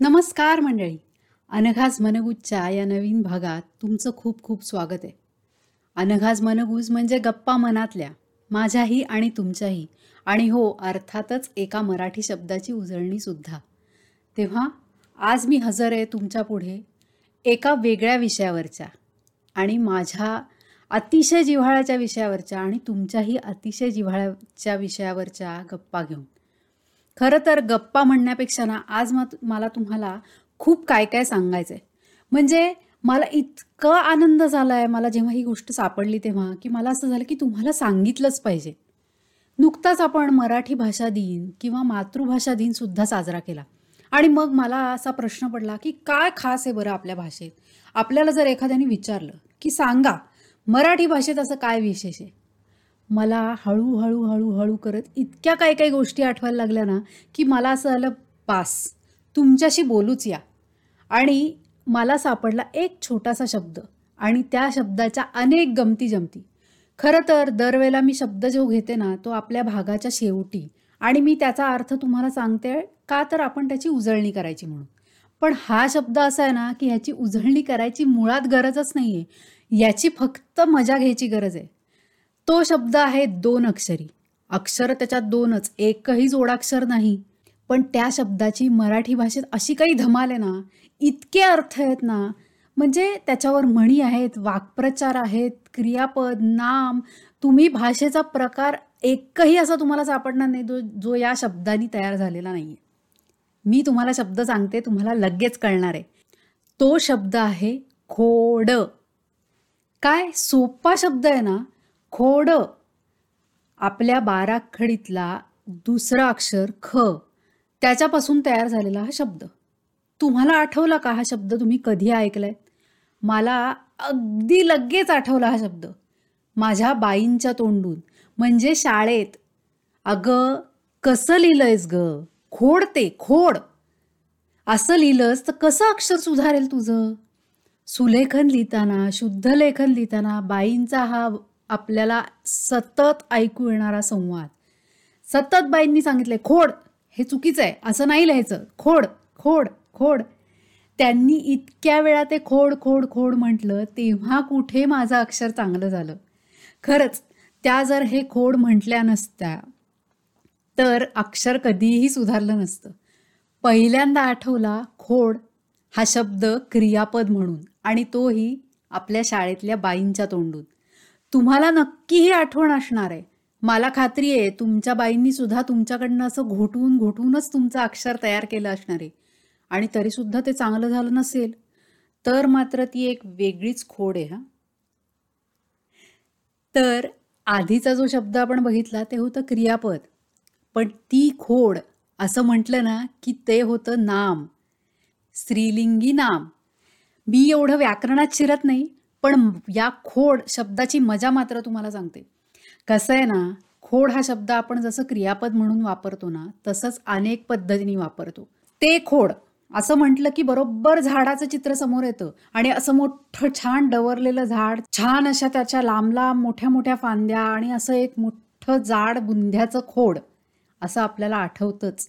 नमस्कार मंडळी. अनघाज मनगूजच्या या नवीन भागात तुमचं खूप खूप स्वागत आहे. अनघाज मनगूज म्हणजे गप्पा मनातल्या माझ्याही आणि तुमच्याही आणि हो अर्थातच एका मराठी शब्दाची उजळणीसुद्धा तेव्हा आज मी हजर आहे तुमच्यापुढे एका वेगळ्या विषयावरच्या आणि माझ्या अतिशय जिव्हाळ्याच्या विषयावरच्या आणि तुमच्याही अतिशय जिव्हाळ्याच्या विषयावरच्या गप्पा घेऊन. खरं तर गप्पा म्हणण्यापेक्षा ना आज मग मला तुम्हाला खूप काय काय सांगायचं आहे म्हणजे मला इतका आनंद झाला आहे मला जेव्हा ही गोष्ट सापडली तेव्हा की मला असं झालं की तुम्हाला सांगितलंच पाहिजे. नुकताच आपण मराठी भाषा दिन किंवा मातृभाषा दिन सुद्धा साजरा केला. आणि मग मला असा प्रश्न पडला की काय खास आहे बरं आपल्या भाषेत? आपल्याला जर एखाद्याने विचारलं की सांगा मराठी भाषेत असं काय विशेष आहे? मला हळूहळू हळूहळू करत इतक्या काही काही गोष्टी आठवायला लागल्या ना की मला असं आलं पास तुमच्याशी बोलूच या. आणि मला सापडला एक छोटासा शब्द आणि त्या शब्दाच्या अनेक गमती जमती. खरं तर दरवेळेला मी शब्द जो घेते ना तो आपल्या भागाच्या शेवटी आणि मी त्याचा अर्थ तुम्हाला सांगते का तर आपण त्याची उजळणी करायची म्हणून. पण हा शब्द असा आहे ना की ह्याची उजळणी करायची मुळात गरजच नाही आहे याची फक्त मजा घ्यायची गरज आहे. तो शब्द आहे दोन अक्षरी. अक्षर त्याच्यात दोनच. एकही जोडाक्षर नाही. पण त्या शब्दाची मराठी भाषेत अशी काही धमाल आहे ना इतके अर्थ आहेत ना म्हणजे त्याच्यावर म्हणी आहेत वाक्प्रचार आहेत क्रियापद नाम तुम्ही भाषेचा प्रकार एकही असा तुम्हाला सापडणार नाही जो जो या शब्दांनी तयार झालेला नाही मी तुम्हाला शब्द सांगते तुम्हाला लगेच कळणार आहे. तो शब्द आहे खोड. काय सोपा शब्द आहे ना खोड. आपल्या बाराखडीतला दुसरा अक्षर ख. त्याच्यापासून तयार झालेला हा शब्द. तुम्हाला आठवला का हा शब्द? तुम्ही कधी ऐकलाय? मला अगदी लगेच आठवला हा शब्द. माझ्या बाईंच्या तोंडून. म्हणजे शाळेत. अगं कसं लिहिलंयस ग? खोड ते खोड. असं लिहिलंस तर कसं अक्षर सुधारेल तुझं? सुलेखन लिहिताना शुद्ध लेखन लिहिताना बाईंचा हा आपल्याला सतत ऐकू येणारा संवाद. सतत बाईंनी सांगितले खोड हे चुकीचं आहे. असं नाही लिहायचं. खोड खोड खोड. त्यांनी इतक्या वेळा ते खोड खोड खोड म्हटलं तेव्हा कुठे माझं अक्षर चांगलं झालं. खरंच त्या जर हे खोड म्हटल्या नसत्या तर अक्षर कधीही सुधारलं नसतं. पहिल्यांदा आठवला खोड हा शब्द क्रियापद म्हणून आणि तोही आपल्या शाळेतल्या बाईंच्या तोंडून. तुम्हाला नक्की ही आठवण असणार आहे. मला खात्री आहे तुमच्या बाईंनी सुद्धा तुमच्याकडनं असं घोटून घोटूनच तुमचं अक्षर तयार केलं असणार आहे. आणि तरीसुद्धा ते चांगलं झालं नसेल तर मात्र ती एक वेगळीच खोड आहे हा. तर आधीचा जो शब्द आपण बघितला ते होतं क्रियापद. पण ती खोड असं म्हटलं ना की ते होतं नाम. स्त्रीलिंगी नाम. मी एवढं व्याकरणात शिरत नाही पण या खोड शब्दाची मजा मात्र तुम्हाला सांगते. कसं आहे ना खोड हा शब्द आपण जसं क्रियापद म्हणून वापरतो ना तसंच अनेक पद्धतीने वापरतो. ते खोड असं म्हटलं की बरोबर झाडाचं चित्र समोर येतं आणि असं मोठं छान डवरलेलं झाड छान अशा त्याच्या लांब लांब मोठ्या मोठ्या फांद्या आणि असं एक मोठं जाड बुंध्याचं खोड असं आपल्याला आठवतंच.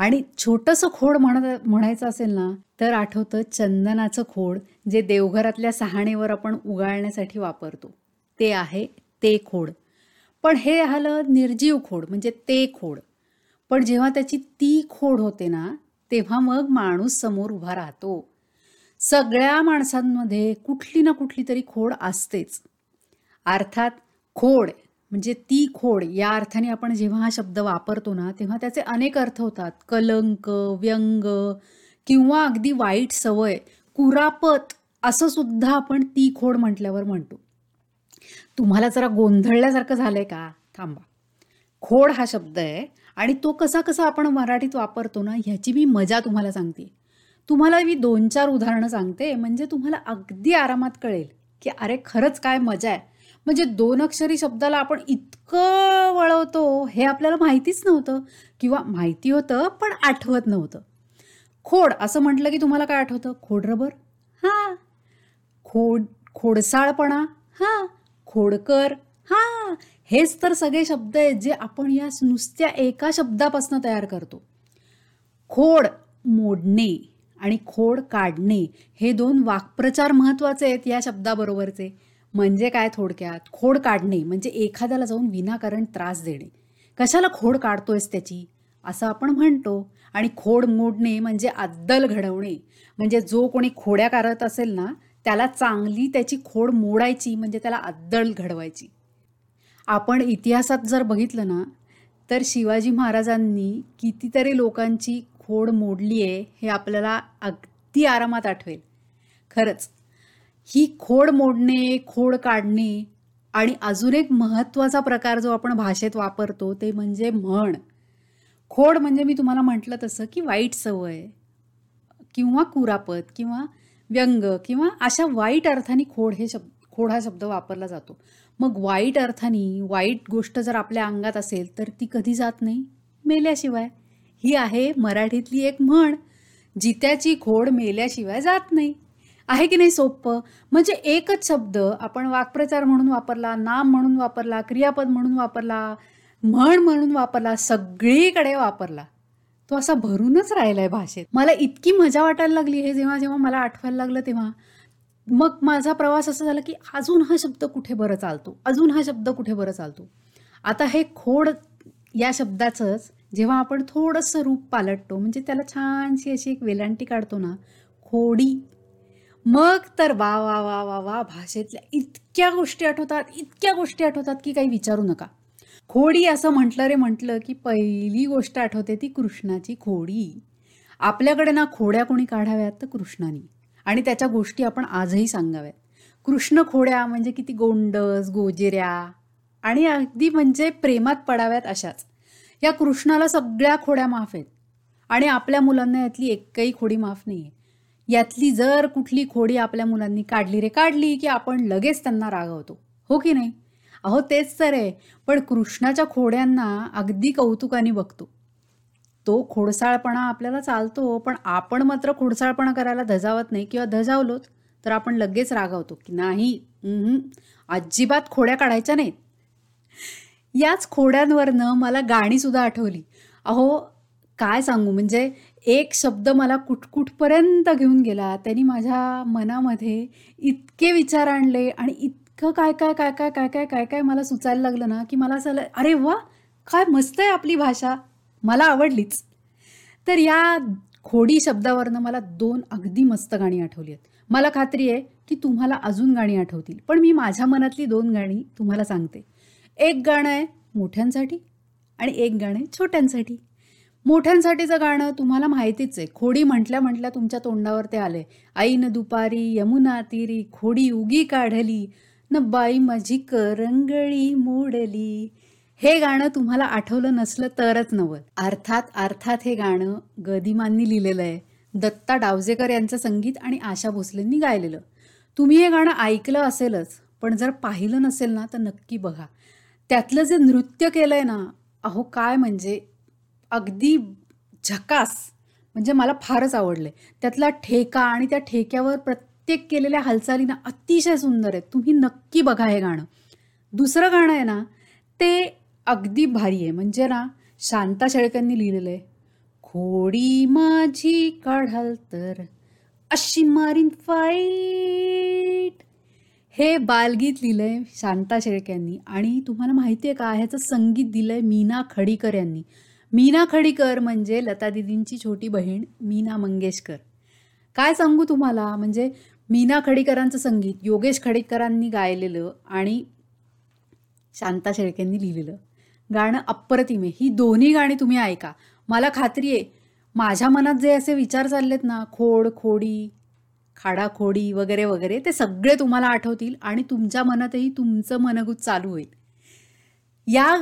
आणि छोटंसं खोड म्हणत म्हणायचं असेल ना तर आठवतं चंदनाचं खोड जे देवघरातल्या सहाणेवर आपण उगाळण्यासाठी वापरतो. ते आहे ते खोड. पण हे आलं निर्जीव खोड म्हणजे ते खोड. पण जेव्हा त्याची ती खोड होते ना तेव्हा मग माणूस समोर उभा राहतो. सगळ्या माणसांमध्ये कुठली ना कुठली तरी खोड असतेच. अर्थात खोड म्हणजे ती खोड या अर्थाने आपण जेव्हा हा शब्द वापरतो ना तेव्हा त्याचे अनेक अर्थ होतात. कलंक व्यंग किंवा अगदी वाईट सवय कुरापत असं सुद्धा आपण ती खोड म्हटल्यावर म्हणतो. तुम्हाला जरा गोंधळल्यासारखं झालंय का? थांबा. खोड हा शब्द आहे आणि तो कसा कसा आपण मराठीत वापरतो ना ह्याची मी मजा तुम्हाला सांगते. तुम्हाला मी दोन चार उदाहरणं सांगते म्हणजे तुम्हाला अगदी आरामात कळेल की अरे खरंच काय मजा आहे. म्हणजे दोन अक्षरी शब्दाला आपण इतकं वळवतो हे आपल्याला माहितीच नव्हतं. किंवा माहिती होतं पण आठवत नव्हतं. खोड असं म्हटलं की तुम्हाला काय आठवतं? खोड रबर? हां. खोड खोडसाळपणा? हां. खोडकर? हां. हेच तर सगळे शब्द आहेत जे आपण या नुसत्या एका शब्दापासून तयार करतो. खोड मोडणे आणि खोड काढणे हे दोन वाक्प्रचार महत्त्वाचे आहेत या शब्दाबरोबरचे. म्हणजे काय थोडक्यात? खोड काढणे म्हणजे एखाद्याला जाऊन विनाकारण त्रास देणे. कशाला खोड काढतोयस त्याची? असं आपण म्हणतो. आणि खोड मोडणे म्हणजे अद्दल घडवणे. म्हणजे जो कोणी खोड्या करत असेल ना त्याला चांगली त्याची खोड मोडायची म्हणजे त्याला अद्दल घडवायची. आपण इतिहासात जर बघितलं ना तर शिवाजी महाराजांनी कितीतरी लोकांची खोड मोडली आहे हे आपल्याला अगदी आरामात आठवेल. खरंच ही खोड मोडणे खोड काढणे आणि अजून एक महत्त्वाचा प्रकार जो आपण भाषेत वापरतो ते म्हणजे म्हण. खोड म्हणजे मी तुम्हाला म्हटलं तसं की वाईट सवय किंवा कुरापत किंवा व्यंग किंवा अशा वाईट अर्थाने खोड हे शब्द खोड हा शब्द वापरला जातो. मग वाईट अर्थाने वाईट गोष्ट जर आपल्या अंगात असेल तर ती कधी जात नाही? मेल्याशिवाय. ही आहे मराठीतली एक म्हण. जित्याची खोड मेल्याशिवाय जात नाही. आहे की नाही सोपं म्हणजे एकच शब्द आपण वाक्प्रचार म्हणून वापरला नाम म्हणून वापरला क्रियापद म्हणून वापरला म्हण म्हणून वापरला सगळीकडे वापरला तो असा भरूनच राहिलाय भाषेत. मला इतकी मजा वाटायला लागली हे जेव्हा जेव्हा मला आठवायला लागलं तेव्हा. मग माझा प्रवास असा झाला की अजून हा शब्द कुठे बरं चालतो? अजून हा शब्द कुठे बरं चालतो? आता हे खोड या शब्दाचंच जेव्हा आपण थोडंसं रूप पालटतो म्हणजे त्याला छानशी अशी एक वेलांटी काढतो ना खोडी. मग तर वा वा वा वा वा भाषेतल्या इतक्या गोष्टी आठवतात इतक्या गोष्टी आठवतात की काही विचारू नका. खोडी असं म्हटलं रे म्हटलं की पहिली गोष्ट आठवते ती कृष्णाची खोडी. आपल्याकडे ना खोड्या कोणी काढाव्यात तर कृष्णानी. आणि त्याच्या गोष्टी आपण आजही सांगाव्यात. कृष्ण खोड्या म्हणजे किती गोंडस गोजेऱ्या आणि अगदी म्हणजे प्रेमात पडाव्यात अशाच. या कृष्णाला सगळ्या खोड्या माफ आहेत. आणि आपल्या मुलांना यातली एकही खोडी माफ नाही आहे यातली जर कुठली खोडी आपल्या मुलांनी काढली रे काढली की आपण लगेच त्यांना रागवतो. हो की नाही? अहो तेच तर आहे. पण कृष्णाच्या खोड्यांना अगदी कौतुकाने बघतो. तो खोडसाळपणा आपल्याला चालतो पण आपण मात्र खोडसाळपणा करायला धजावत नाही किंवा धजावलोच तर आपण लगेच रागावतो की नाही अजिबात खोड्या काढायच्या नाहीत. याच खोड्यांवरनं मला गाणीसुद्धा आठवली. अहो काय सांगू? म्हणजे एक शब्द मला कुठकुठपर्यंत घेऊन गेला. त्यांनी माझ्या मनामध्ये इतके विचार आणले आणि इतकं काय काय काय काय काय काय काय काय मला सुचायला लागलं ना की मला असं अरे वा काय मस्त आहे आपली भाषा. मला आवडलीच. तर या खोडी शब्दावरनं मला दोन अगदी मस्त गाणी आठवली आहेत. मला खात्री आहे की तुम्हाला अजून गाणी आठवतील पण मी माझ्या मनातली दोन गाणी तुम्हाला सांगते. एक गाणं आहे मोठ्यांसाठी आणि एक गाणं आहे छोट्यांसाठी. मोठ्यांसाठीचं गाणं तुम्हाला माहितीच आहे. खोडी म्हटल्या म्हटल्या तुमच्या तोंडावर ते आले आईन दुपारी यमुना तिरी खोडी उगी काढली. न बाई माझी करंगळी मोडली. हे गाणं तुम्हाला आठवलं नसलं तरच नवं अर्थात अर्थात हे गाणं गदिमांनी लिहिलेलं आहे. दत्ता डावजेकर यांचं संगीत आणि आशा भोसलेंनी गायलेलं. तुम्ही हे गाणं ऐकलं असेलच पण जर पाहिलं नसेल ना तर नक्की बघा. त्यातलं जे नृत्य केलं आहे ना अहो काय म्हणजे अगदी झकास म्हणजे मला फारच आवडले. त्यातला ठेका आणि त्या ठेक्यावर प्रत्येक केलेल्या हालचालींना अतिशय सुंदर आहे तुम्ही नक्की बघा हे गाणं. दुसरं गाणं आहे ना ते अगदी भारी आहे. म्हणजे ना शांता शेळक्यांनी लिहिलेलं आहे खोडी माझी काढाल तर अशी मारीन फाईट हे बालगीत लिहिलंय शांता शेळक्यांनी आणि तुम्हाला माहिती आहे का ह्याचं संगीत दिलंय मीना खडीकर यांनी. मीना खडीकर म्हणजे लता दिदींची छोटी बहीण मीना मंगेशकर. काय सांगू तुम्हाला? म्हणजे मीना खडीकरांचं संगीत योगेश खडीकरांनी गायलेलं आणि शांता शेळकेंनी लिहिलेलं गाणं अप्रतिमे ही दोन्ही गाणी तुम्ही ऐका. मला खात्री आहे माझ्या मनात जे असे विचार चाललेत ना खोड खोडी खाडाखोडी वगैरे वगैरे ते सगळे तुम्हाला आठवतील आणि तुमच्या मनातही तुमचं मनगूत चालू होईल. या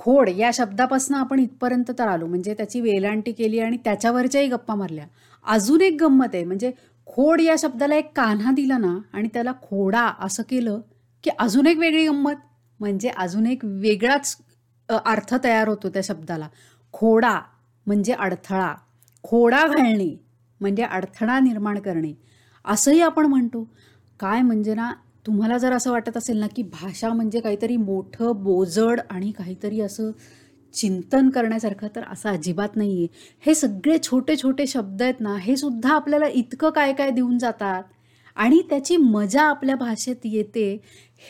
खोड या शब्दापासून आपण इथपर्यंत तर आलो. म्हणजे त्याची वेलांटी केली आणि त्याच्यावरच्याही गप्पा मारल्या. अजून एक गंमत आहे. म्हणजे खोड या शब्दाला एक कान्हा दिला ना आणि त्याला खोडा असं केलं की अजून एक वेगळी गंमत. म्हणजे अजून एक वेगळाच अर्थ तयार होतो त्या शब्दाला. खोडा म्हणजे अडथळा. खोडा घालणे म्हणजे अडथळा निर्माण करणे. असंही आपण म्हणतो. काय म्हणजे ना तुम्हाला जर असं वाटत असेल ना की भाषा म्हणजे काहीतरी मोठं बोजड आणि काहीतरी असं चिंतन करण्यासारखं तर असं अजिबात नाही आहे हे सगळे छोटे छोटे शब्द आहेत ना हे सुद्धा आपल्याला इतकं काय काय देऊन जातात आणि त्याची मजा आपल्या भाषेत येते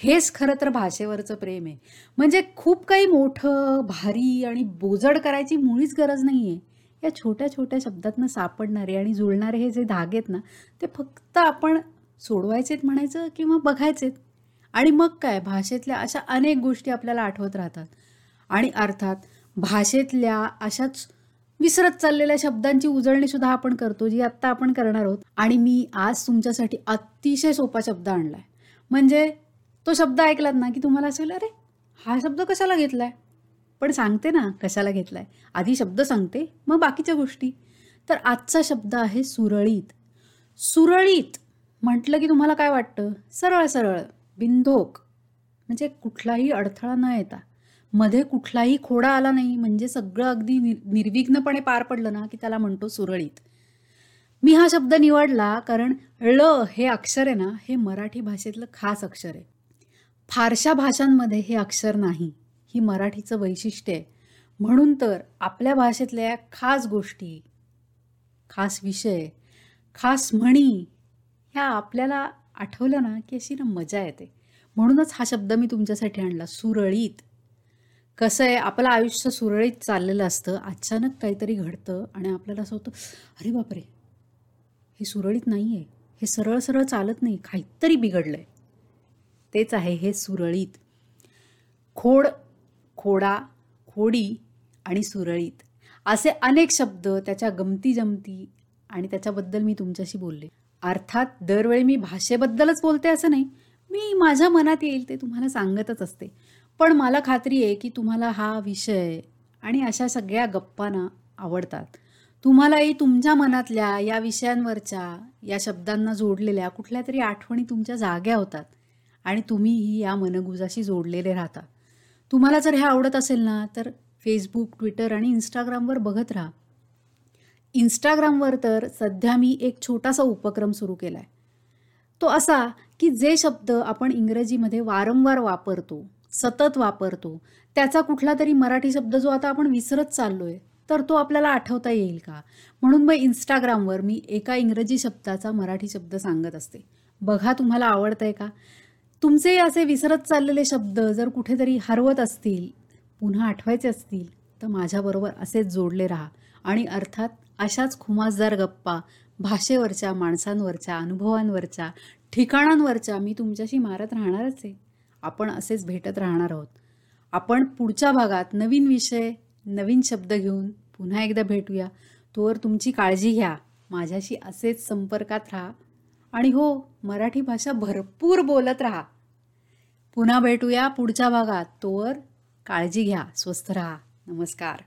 हेच खरं तर भाषेवरचं प्रेम आहे. म्हणजे खूप काही मोठं भारी आणि बोजड करायची मुळीच गरज नाही आहे या छोट्या छोट्या शब्दातनं सापडणारे आणि जुळणारे हे जे धागे आहेत ना ते फक्त आपण सोडवायचेत म्हणायचं किंवा बघायचेत? आणि मग काय? भाषेतल्या अशा अनेक गोष्टी आपल्याला आठवत राहतात. आणि अर्थात भाषेतल्या अशाच विसरत चाललेल्या शब्दांची उजळणी सुद्धा आपण करतो जी आत्ता आपण करणार आहोत. आणि मी आज तुमच्यासाठी अतिशय सोपा शब्द आणलाय. म्हणजे तो शब्द ऐकलात ना की तुम्हाला असेल अरे हा शब्द कशाला घेतलाय? पण सांगते ना कशाला घेतलाय. आधी शब्द सांगते मग बाकीच्या गोष्टी. तर आजचा शब्द आहे सुरळीत. सुरळीत म्हटलं की तुम्हाला काय वाटतं? सरळ सरळ. बिंदोक म्हणजे कुठलाही अडथळा न येता. मध्ये कुठलाही खोडा आला नाही म्हणजे सगळं अगदी निर निर्विघ्नपणे पार पडलं ना की त्याला म्हणतो सुरळीत. मी हा शब्द निवडला कारण ळ हे अक्षर आहे ना हे मराठी भाषेतलं खास अक्षर आहे. फारशा भाषांमध्ये हे अक्षर नाही. ही मराठीचं वैशिष्ट्य आहे. म्हणून तर आपल्या भाषेतल्या खास गोष्टी खास विषय खास म्हणी ह्या आपल्याला आठवलं ना की अशी ना मजा येते. म्हणूनच हा शब्द मी तुमच्यासाठी आणला सुरळीत. कसं आहे आपलं आयुष्य सुरळीत चाललेलं असतं अचानक काहीतरी घडतं आणि आपल्याला असं होतं अरे बापरे हे सुरळीत नाही आहे हे सरळ सरळ चालत नाही काहीतरी बिघडलं आहे तेच आहे हे सुरळीत. खोड खोडा खोडी आणि सुरळीत. असे अनेक शब्द त्याच्या गमती जमती आणि त्याच्याबद्दल मी तुमच्याशी बोलले. अर्थात दरवेळी मी भाषेबद्दलच बोलते असं नाही. मी माझ्या मनात येईल ते तुम्हाला सांगतच असते. पण मला खात्री आहे की तुम्हाला हा विषय आणि अशा सगळ्या गप्पांना आवडतात. तुम्हालाही तुमच्या मनातल्या या विषयांवरच्या या शब्दांना जोडलेल्या कुठल्या तरी आठवणी तुमच्या जाग्या होतात आणि तुम्हीही या मनगुजाशी जोडलेले राहता. तुम्हाला जर हे आवडत असेल ना तर फेसबुक ट्विटर आणि इंस्टाग्रामवर बघत राहा. इंस्टाग्रामवर तर सध्या मी एक छोटासा उपक्रम सुरू केला आहे तो असा की जे शब्द आपण इंग्रजीमध्ये वारंवार वापरतो सतत वापरतो त्याचा कुठला तरी मराठी शब्द जो आता आपण विसरत चाललो आहे तर तो आपल्याला आठवता येईल का? म्हणून मग इंस्टाग्रामवर मी एका इंग्रजी शब्दाचा मराठी शब्द सांगत असते. बघा तुम्हाला आवडतं आहे का? तुमचे असे विसरत चाललेले शब्द जर कुठेतरी हरवत असतील पुन्हा आठवायचे असतील तर माझ्याबरोबर असेच जोडले राहा. आणि अर्थात अशाच खुमासदार गप्पा भाषेवरच्या माणसांवरच्या अनुभवांवरच्या ठिकाणांवरच्या मी तुमच्याशी मारत राहणारच आहे. आपण असेच भेटत राहणार आहोत. आपण पुढच्या भागात नवीन विषय नवीन शब्द घेऊन पुन्हा एकदा भेटूया. तोवर तुमची काळजी घ्या. माझ्याशी असेच संपर्कात राहा. आणि हो मराठी भाषा भरपूर बोलत राहा. पुन्हा भेटूया पुढच्या भागात. तोवर काळजी घ्या. स्वस्थ राहा. नमस्कार.